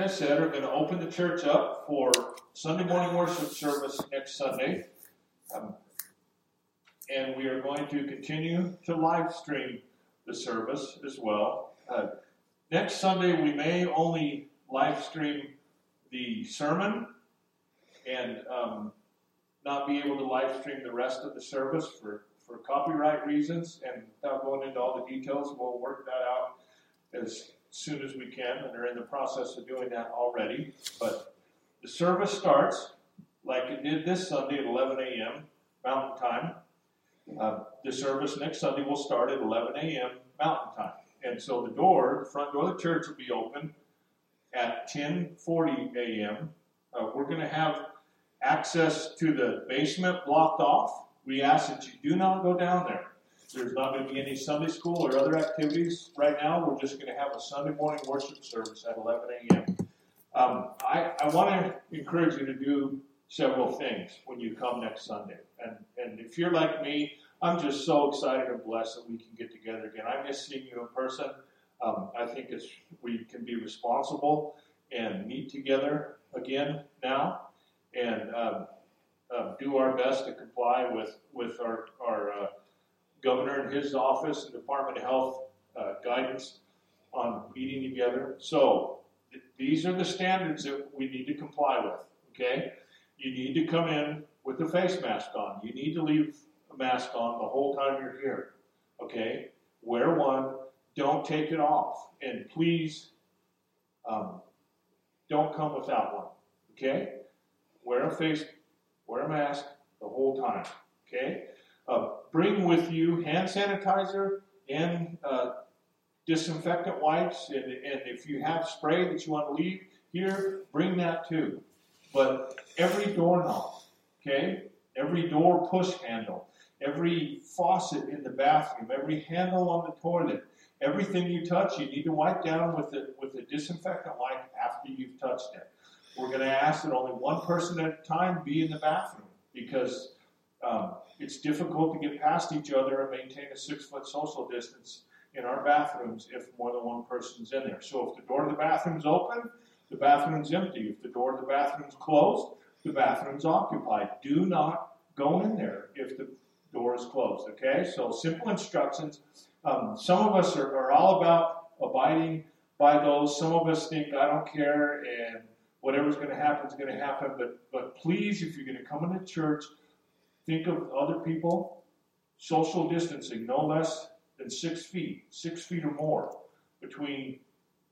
I said, are going to open the church up for Sunday morning worship service next Sunday. Um, and we are going to continue to live stream the service as well. Uh, next Sunday, we may only live stream the sermon and um, not be able to live stream the rest of the service for, for copyright reasons. And without going into all the details, we'll work that out as soon as we can and are in the process of doing that already. But the service starts like it did this Sunday at 11 a.m. Mountain Time. Uh, the service next Sunday will start at 11 a.m. Mountain Time. And so the door, the front door of the church will be open at 10:40 a.m. Uh, we're going to have access to the basement blocked off. We ask that you do not go down there. There's not going to be any Sunday school or other activities right now. We're just going to have a Sunday morning worship service at 11 a.m. Um, I, I want to encourage you to do several things when you come next Sunday. And, and if you're like me, I'm just so excited and blessed that we can get together again. I miss seeing you in person. Um, I think it's, we can be responsible and meet together again now and uh, do our best to comply with, with our, our uh, governor and his office and Department of Health uh, guidance on meeting together. So th- these are the standards that we need to comply with. Okay, you need to come in with a face mask on. You need to leave a mask on the whole time you're here. Okay, wear one. Don't take it off, and please um, don't come without one. Okay, wear a face, wear a mask the whole time. Okay. Uh, bring with you hand sanitizer and uh, disinfectant wipes, and, and if you have spray that you want to leave here, bring that too. But every doorknob, okay, every door push handle, every faucet in the bathroom, every handle on the toilet, everything you touch, you need to wipe down with a, with a disinfectant wipe after you've touched it. We're going to ask that only one person at a time be in the bathroom because um, it's difficult to get past each other and maintain a six foot social distance in our bathrooms if more than one person's in there. So if the door to the bathroom's open, the bathroom's empty. If the door to the bathroom's closed, the bathroom's occupied. Do not go in there if the door is closed. Okay? So simple instructions. Um, some of us are, are all about abiding by those. Some of us think I don't care and whatever's going to happen is going to happen. But but please, if you're going to come into church, Think of other people. Social distancing, no less than six feet, six feet or more between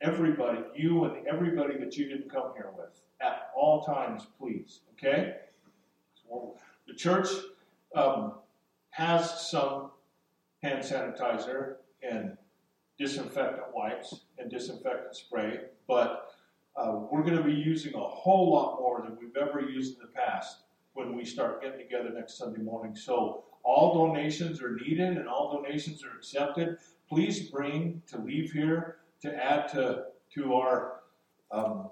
everybody, you and everybody that you didn't come here with at all times, please. Okay? The church um, has some hand sanitizer and disinfectant wipes and disinfectant spray, but uh, we're going to be using a whole lot more than we've ever used in the past when we start getting together next Sunday morning. So all donations are needed and all donations are accepted. Please bring to leave here to add to, to our um,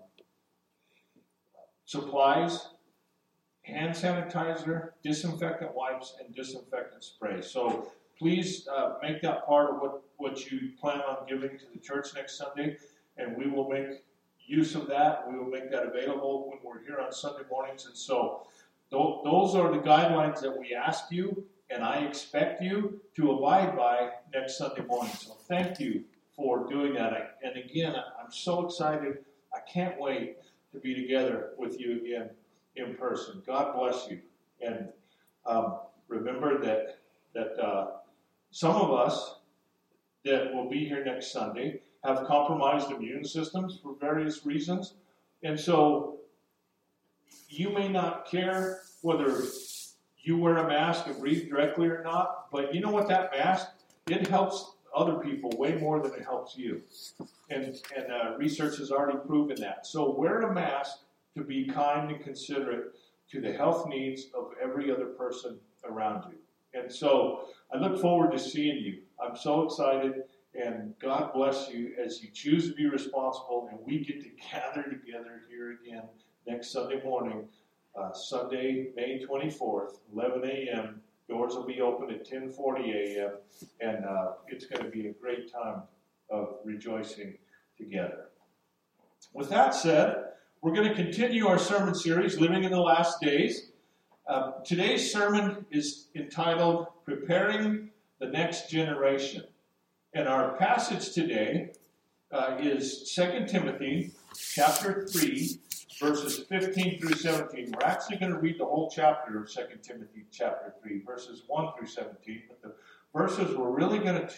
supplies hand sanitizer, disinfectant wipes, and disinfectant spray. So please uh, make that part of what, what you plan on giving to the church next Sunday, and we will make use of that. We will make that available when we're here on Sunday mornings. And so those are the guidelines that we ask you, and I expect you to abide by next Sunday morning. So thank you for doing that. And again, I'm so excited. I can't wait to be together with you again in person. God bless you. And um, remember that that uh, some of us that will be here next Sunday have compromised immune systems for various reasons. And so you may not care whether you wear a mask and breathe directly or not, but you know what? That mask, it helps other people way more than it helps you. And, and uh, research has already proven that. So wear a mask to be kind and considerate to the health needs of every other person around you. And so I look forward to seeing you. I'm so excited, and God bless you as you choose to be responsible, and we get to gather together here again next Sunday morning, uh, Sunday, May 24th, 11 a.m. Doors will be open at 10:40 a.m. and uh, it's going to be a great time of rejoicing together. With that said, we're going to continue our sermon series, Living in the Last Days. Uh, today's sermon is entitled Preparing the Next Generation. And our passage today uh, is 2 Timothy chapter 3, verses 15 through 17. We're actually going to read the whole chapter of 2 Timothy chapter 3, verses 1 through 17. But the verses we're really going to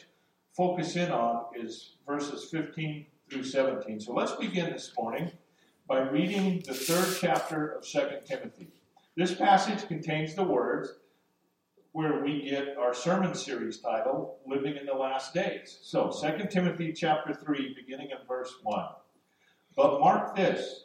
focus in on is verses 15 through 17. So let's begin this morning by reading the third chapter of 2 Timothy. This passage contains the words where we get our sermon series title, Living in the Last Days. So, 2 Timothy chapter 3, beginning in verse 1. But mark this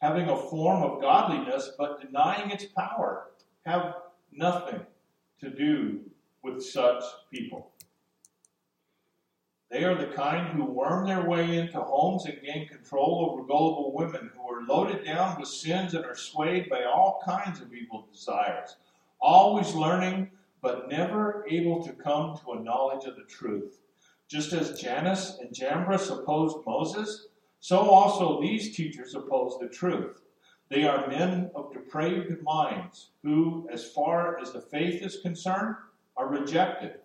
having a form of godliness but denying its power, have nothing to do with such people. They are the kind who worm their way into homes and gain control over gullible women who are loaded down with sins and are swayed by all kinds of evil desires, always learning but never able to come to a knowledge of the truth. Just as Jannes and Jambres opposed Moses, so also these teachers oppose the truth. They are men of depraved minds who, as far as the faith is concerned, are rejected.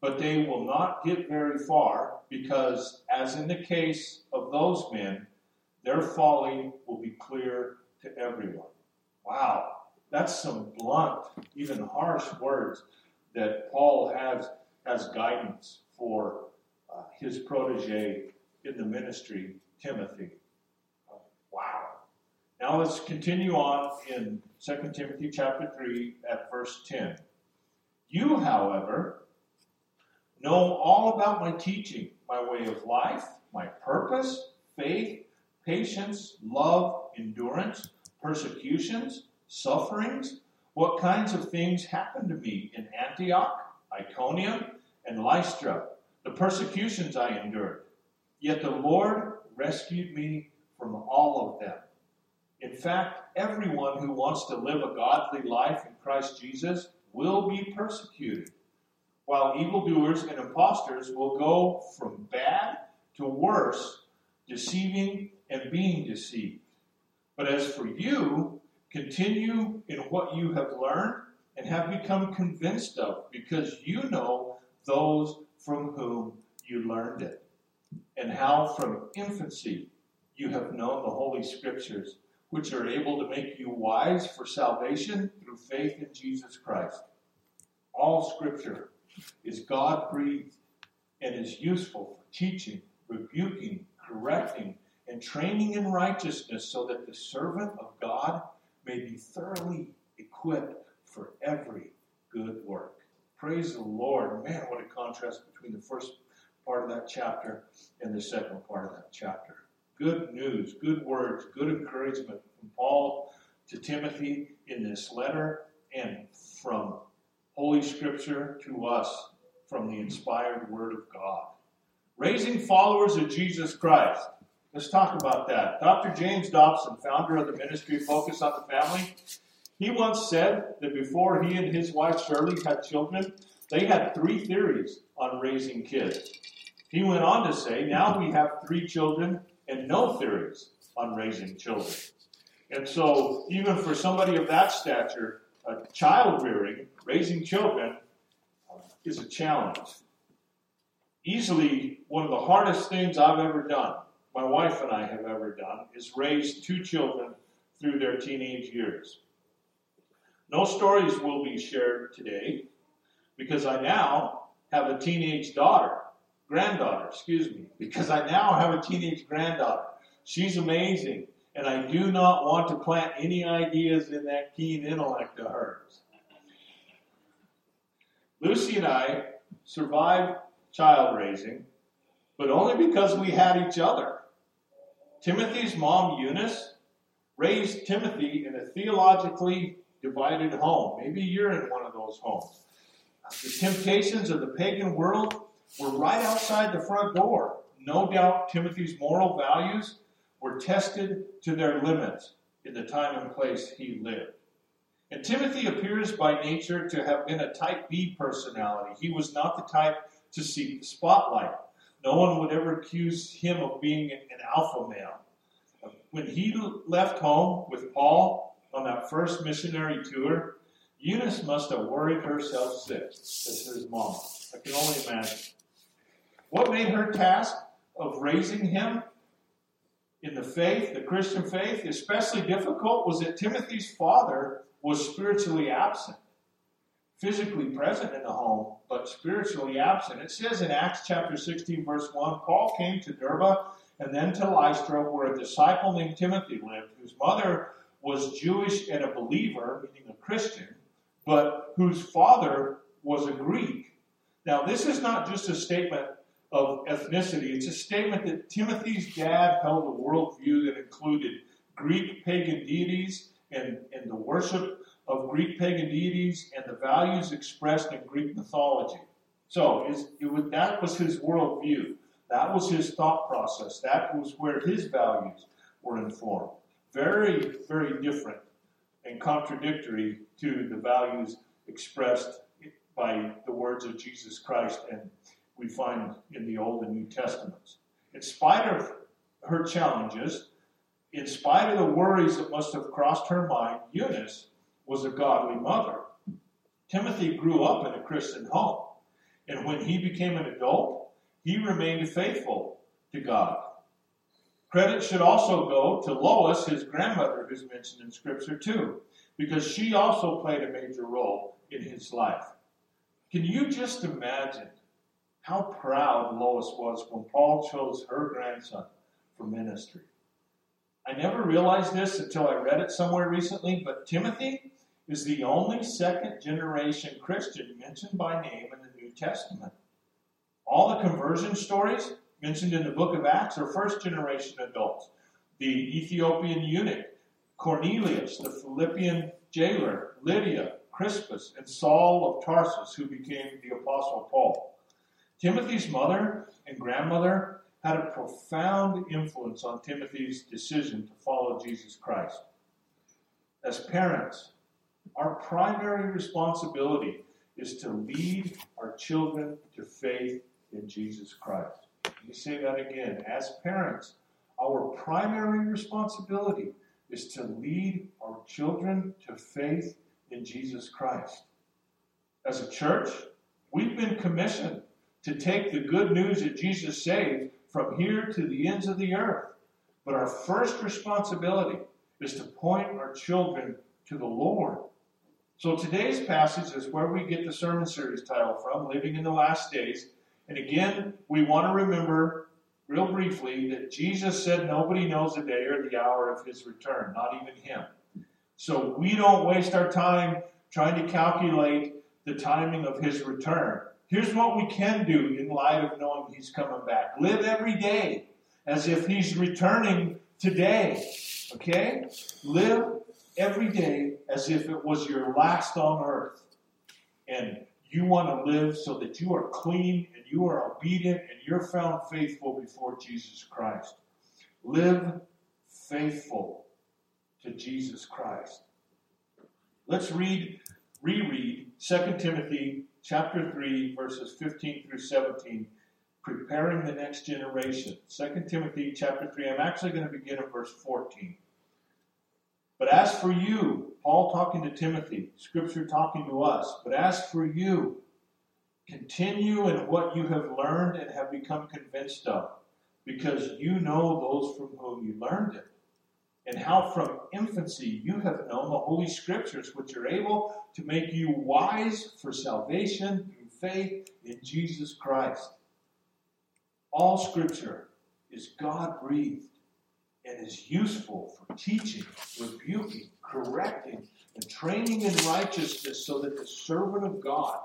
But they will not get very far because, as in the case of those men, their folly will be clear to everyone. Wow, that's some blunt, even harsh words that Paul has as guidance for uh, his protege in the ministry Timothy. Wow. Now let's continue on in 2 Timothy chapter 3 at verse 10. You, however, know all about my teaching, my way of life, my purpose, faith, patience, love, endurance, persecutions, sufferings, what kinds of things happened to me in Antioch, Iconium, and Lystra, the persecutions I endured. Yet the Lord rescued me from all of them. In fact, everyone who wants to live a godly life in Christ Jesus will be persecuted, while evildoers and impostors will go from bad to worse, deceiving and being deceived. But as for you, continue in what you have learned and have become convinced of, because you know those from whom you learned it and how from infancy you have known the Holy Scriptures, which are able to make you wise for salvation through faith in Jesus Christ. All Scripture is God breathed and is useful for teaching, rebuking, correcting, and training in righteousness so that the servant of God may be thoroughly equipped for every good work. Praise the Lord. Man, what a contrast between the first part of that chapter and the second part of that chapter. Good news, good words, good encouragement from Paul to Timothy in this letter and from Holy Scripture to us from the inspired Word of God. Raising followers of Jesus Christ. Let's talk about that. Dr. James Dobson, founder of the ministry Focus on the Family, he once said that before he and his wife Shirley had children, they had three theories on raising kids. He went on to say, now we have three children and no theories on raising children. And so, even for somebody of that stature, uh, child rearing, raising children, uh, is a challenge. Easily one of the hardest things I've ever done, my wife and I have ever done, is raise two children through their teenage years. No stories will be shared today because I now have a teenage daughter granddaughter, excuse me, because I now have a teenage granddaughter. She's amazing, and I do not want to plant any ideas in that keen intellect of hers. Lucy and I survived child raising, but only because we had each other. Timothy's mom, Eunice, raised Timothy in a theologically divided home. Maybe you're in one of those homes. The temptations of the pagan world were right outside the front door. No doubt Timothy's moral values were tested to their limits in the time and place he lived. And Timothy appears by nature to have been a type B personality. He was not the type to seek the spotlight. No one would ever accuse him of being an alpha male. When he left home with Paul on that first missionary tour, Eunice must have worried herself sick, as his mom. I can only imagine. What made her task of raising him in the faith, the Christian faith, especially difficult was that Timothy's father was spiritually absent, physically present in the home, but spiritually absent. It says in Acts chapter 16, verse 1 Paul came to Derbe and then to Lystra, where a disciple named Timothy lived, whose mother was Jewish and a believer, meaning a Christian, but whose father was a Greek. Now, this is not just a statement of ethnicity, it's a statement that Timothy's dad held a worldview that included Greek pagan deities and, and the worship of Greek pagan deities and the values expressed in Greek mythology. So it was, that was his worldview. That was his thought process. That was where his values were informed. Very, very different and contradictory to the values expressed by the words of Jesus Christ and we find in the Old and New Testaments. In spite of her challenges, in spite of the worries that must have crossed her mind, Eunice was a godly mother. Timothy grew up in a Christian home, and when he became an adult, he remained faithful to God. Credit should also go to Lois, his grandmother, who's mentioned in Scripture too, because she also played a major role in his life. Can you just imagine how proud Lois was when Paul chose her grandson for ministry? I never realized this until I read it somewhere recently, but Timothy is the only second generation Christian mentioned by name in the New Testament. All the conversion stories mentioned in the book of Acts are first generation adults. The Ethiopian eunuch, Cornelius, the Philippian jailer, Lydia, Crispus, and Saul of Tarsus, who became the Apostle Paul. Timothy's mother and grandmother had a profound influence on Timothy's decision to follow Jesus Christ. As parents, our primary responsibility is to lead our children to faith in Jesus Christ. Let me say that again. As parents, our primary responsibility is to lead our children to faith in Jesus Christ. As a church, we've been commissioned to take the good news that Jesus saved from here to the ends of the earth. But our first responsibility is to point our children to the Lord. So today's passage is where we get the sermon series title from, Living in the Last Days. And again, we want to remember real briefly that Jesus said nobody knows the day or the hour of his return, not even him. So we don't waste our time trying to calculate the timing of his return. Here's what we can do in light of knowing He's coming back live every day as if He's returning today. Okay? Live every day as if it was your last on earth. And you want to live so that you are clean and you are obedient and you're found faithful before Jesus Christ. Live faithful to Jesus Christ. Let's read, reread 2 Timothy chapter 3, verses 15 through 17, preparing the next generation. 2 Timothy chapter 3, I'm actually going to begin in verse 14. But as for you, Paul talking to Timothy, Scripture talking to us, but as for you, continue in what you have learned and have become convinced of, because you know those from whom you learned it and how from infancy you have known the Holy Scriptures, which are able to make you wise for salvation through faith in Jesus Christ. All Scripture is God breathed and is useful for teaching, rebuking, correcting, and training in righteousness so that the servant of God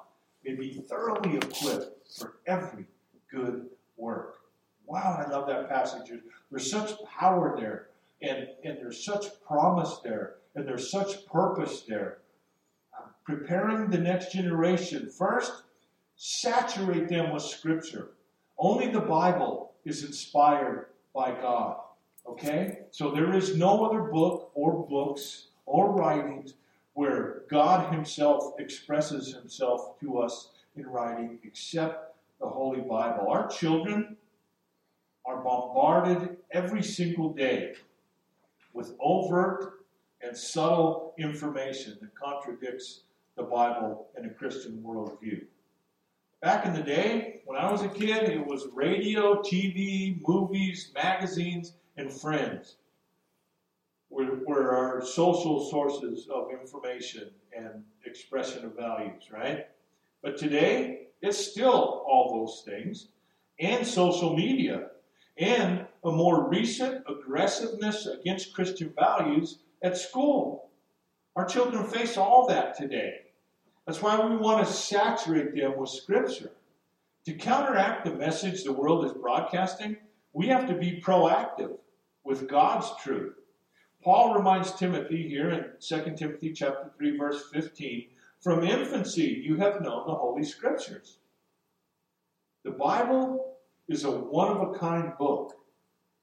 may be thoroughly equipped for every good work. Wow, I love that passage. There's such power there And, and there's such promise there, and there's such purpose there. Preparing the next generation. First, saturate them with Scripture. Only the Bible is inspired by God. Okay? So there is no other book or books or writings where God Himself expresses Himself to us in writing except the Holy Bible. Our children are bombarded every single day with overt and subtle information that contradicts the Bible and a Christian worldview. Back in the day, when I was a kid, it was radio, TV, movies, magazines, and friends were, were our social sources of information and expression of values, right? But today, it's still all those things, and social media, and a more recent aggressiveness against Christian values at school. Our children face all that today. That's why we want to saturate them with Scripture. To counteract the message the world is broadcasting, we have to be proactive with God's truth. Paul reminds Timothy here in 2 Timothy chapter 3 verse 15, from infancy you have known the holy scriptures. The Bible is a one of a kind book.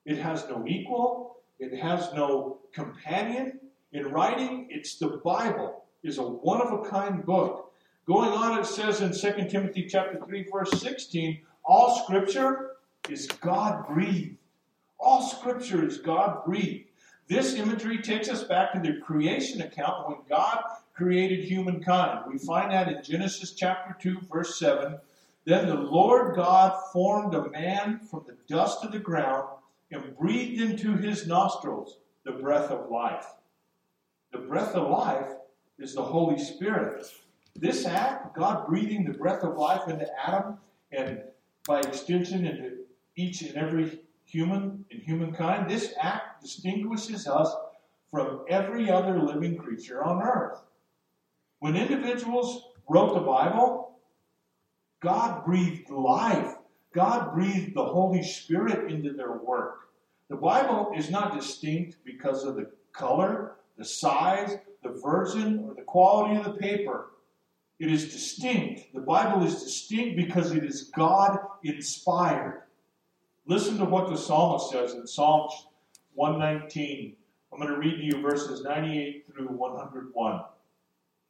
It has no equal, it has no companion. In writing, it's the Bible is a one of a kind book. Going on, it says in 2 Timothy chapter 3, verse 16, all scripture is God breathed. All scripture is God breathed. This imagery takes us back to the creation account when God created humankind. We find that in Genesis chapter 2, verse 7. Then the Lord God formed a man from the dust of the ground and breathed into his nostrils the breath of life. The breath of life is the Holy Spirit. This act, God breathing the breath of life into Adam and by extension into each and every human in humankind, this act distinguishes us from every other living creature on earth. When individuals wrote the Bible, God breathed life. God breathed the Holy Spirit into their work. The Bible is not distinct because of the color, the size, the version, or the quality of the paper. It is distinct. The Bible is distinct because it is God inspired. Listen to what the psalmist says in Psalms 119. I'm going to read to you verses 98 through 101.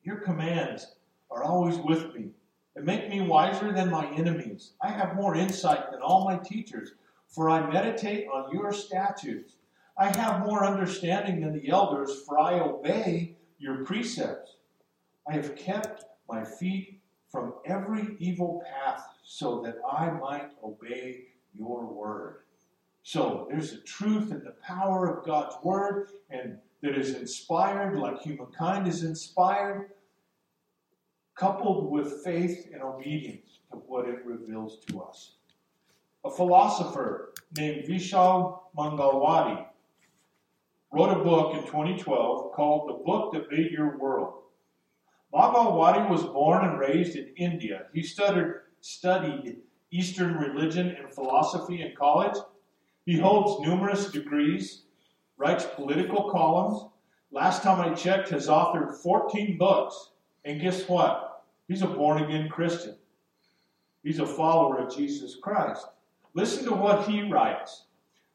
Your commands are always with me and make me wiser than my enemies. I have more insight than all my teachers, for I meditate on your statutes. I have more understanding than the elders, for I obey your precepts. I have kept my feet from every evil path so that I might obey your word. So there's a truth and the power of God's word, and that is inspired like humankind is inspired, coupled with faith and obedience to what it reveals to us. A philosopher named Vishal Mangalwadi wrote a book in 2012 called The Book That Made Your World. Mangalwadi was born and raised in India. He studied, studied Eastern religion and philosophy in college. He holds numerous degrees, writes political columns. Last time I checked, has authored 14 books. And guess what? He's a born again Christian. He's a follower of Jesus Christ. Listen to what he writes.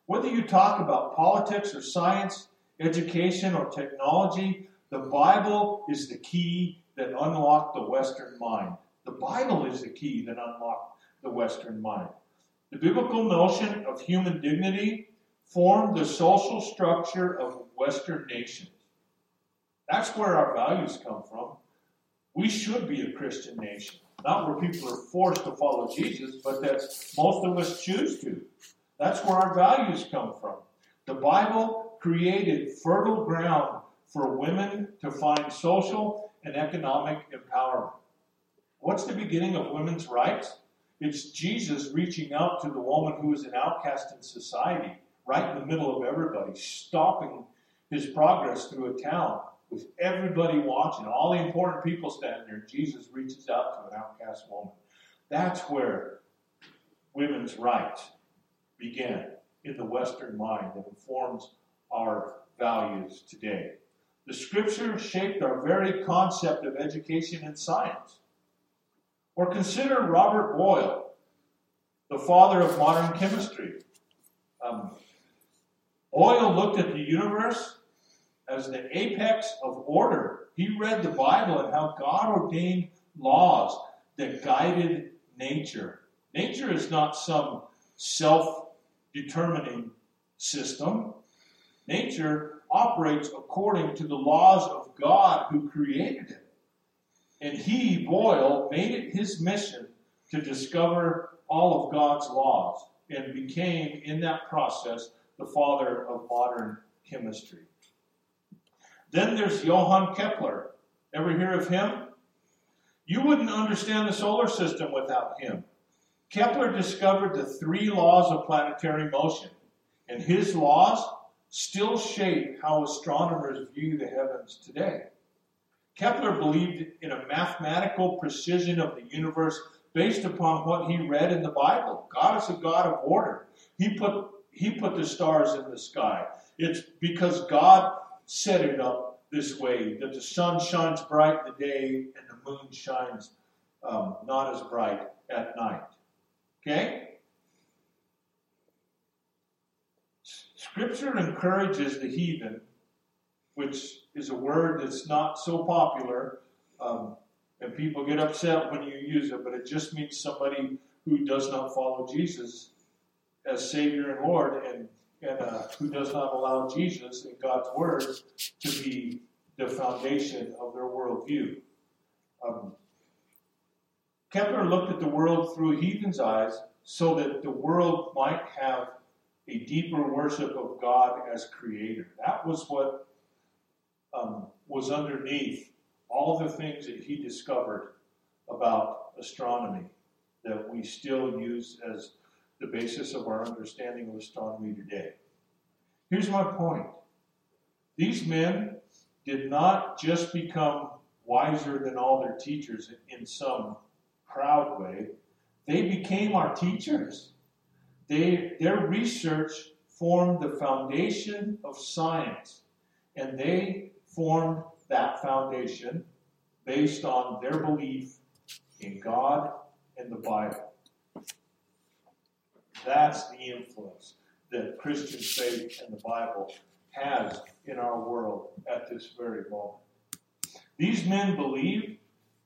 Whether you talk about politics or science, education or technology, the Bible is the key that unlocked the Western mind. The Bible is the key that unlocked the Western mind. The biblical notion of human dignity formed the social structure of Western nations. That's where our values come from. We should be a Christian nation, not where people are forced to follow Jesus, but that most of us choose to. That's where our values come from. The Bible created fertile ground for women to find social and economic empowerment. What's the beginning of women's rights? It's Jesus reaching out to the woman who is an outcast in society, right in the middle of everybody, stopping his progress through a town with everybody watching, all the important people standing there. Jesus reaches out to an outcast woman. That's where women's rights began in the Western mind that informs our values today. The scriptures shaped our very concept of education and science. Or consider Robert Boyle, the father of modern chemistry. Um, Boyle looked at the universe as the apex of order. He read the Bible and how God ordained laws that guided nature. Nature is not some self determining system. Nature operates according to the laws of God who created it. And he, Boyle, made it his mission to discover all of God's laws and became, in that process, the father of modern chemistry. Then there's Johann Kepler. Ever hear of him? You wouldn't understand the solar system without him. Kepler discovered the three laws of planetary motion, and his laws still shape how astronomers view the heavens today. Kepler believed in a mathematical precision of the universe based upon what he read in the Bible. God is a God of order. He put he put the stars in the sky. It's because God set it up this way that the sun shines bright in the day and the moon shines um, not as bright at night. Okay? Scripture encourages the heathen, which is a word that's not so popular, um, and people get upset when you use it, but it just means somebody who does not follow Jesus as Savior and Lord, and, and uh, who does not allow Jesus and God's Word to be the foundation of their worldview. Um, Kepler looked at the world through heathen's eyes so that the world might have a deeper worship of God as creator. That was what um, was underneath all the things that he discovered about astronomy that we still use as the basis of our understanding of astronomy today. Here's my point these men did not just become wiser than all their teachers in some proud way, they became our teachers. They, their research formed the foundation of science, and they formed that foundation based on their belief in God and the Bible. That's the influence that Christian faith and the Bible has in our world at this very moment. These men believe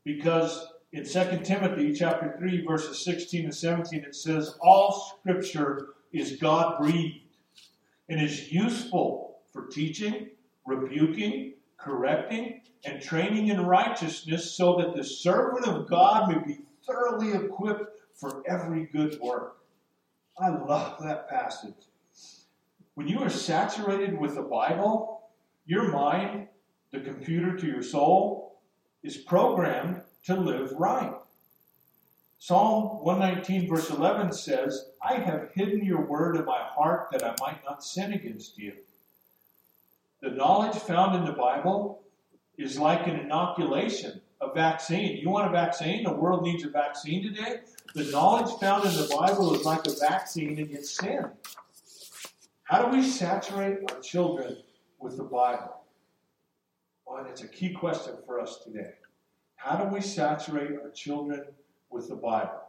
because in 2 Timothy chapter 3 verses 16 and 17 it says all scripture is God breathed and is useful for teaching, rebuking, correcting, and training in righteousness so that the servant of God may be thoroughly equipped for every good work. I love that passage. When you are saturated with the Bible, your mind, the computer to your soul, is programmed to live right. Psalm 119, verse 11 says, I have hidden your word in my heart that I might not sin against you. The knowledge found in the Bible is like an inoculation, a vaccine. You want a vaccine? The world needs a vaccine today. The knowledge found in the Bible is like a vaccine against sin. How do we saturate our children with the Bible? Well, it's a key question for us today. How do we saturate our children with the Bible?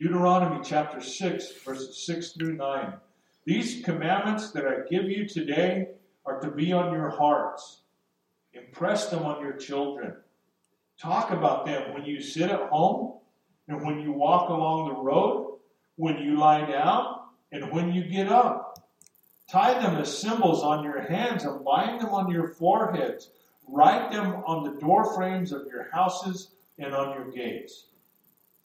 Deuteronomy chapter 6, verses 6 through 9. These commandments that I give you today are to be on your hearts. Impress them on your children. Talk about them when you sit at home and when you walk along the road, when you lie down, and when you get up. Tie them as symbols on your hands and bind them on your foreheads. Write them on the door frames of your houses and on your gates.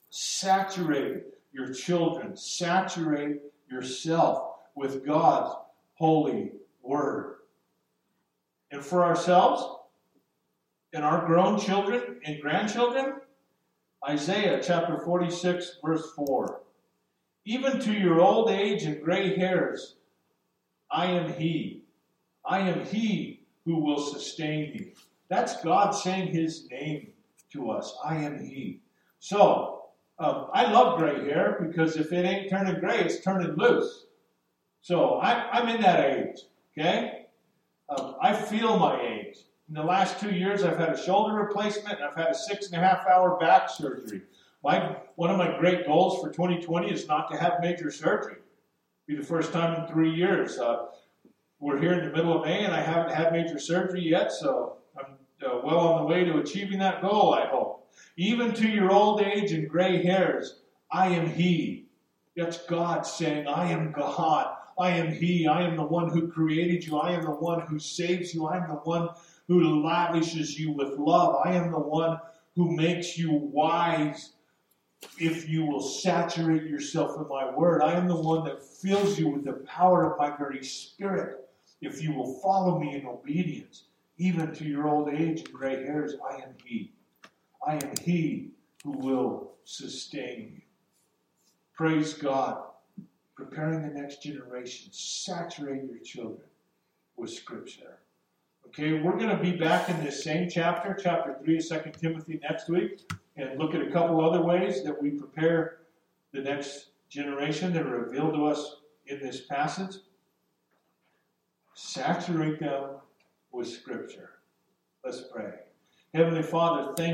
Saturate your children, saturate yourself with God's holy word. And for ourselves and our grown children and grandchildren, Isaiah chapter 46, verse 4. Even to your old age and gray hairs, I am He. I am He who will sustain you. That's God saying His name to us. I am He. So, um, I love gray hair because if it ain't turning gray, it's turning loose. So I, I'm in that age. Okay? Um, I feel my age. In the last two years, I've had a shoulder replacement and I've had a six and a half hour back surgery. My, one of my great goals for 2020 is not to have major surgery. It'll Be the first time in three years. Uh, we're here in the middle of May and I haven't had major surgery yet, so I'm uh, well on the way to achieving that goal, I hope. Even to your old age and gray hairs, I am He. That's God saying, I am God. I am He. I am the one who created you. I am the one who saves you. I am the one who lavishes you with love. I am the one who makes you wise if you will saturate yourself with my word. I am the one that fills you with the power of my very spirit if you will follow me in obedience. Even to your old age and gray hairs, I am He. I am He who will sustain you. Praise God. Preparing the next generation. Saturate your children with Scripture. Okay, we're going to be back in this same chapter, chapter 3 of 2 Timothy, next week, and look at a couple other ways that we prepare the next generation that are revealed to us in this passage. Saturate them with Scripture. Let's pray. Heavenly Father, thank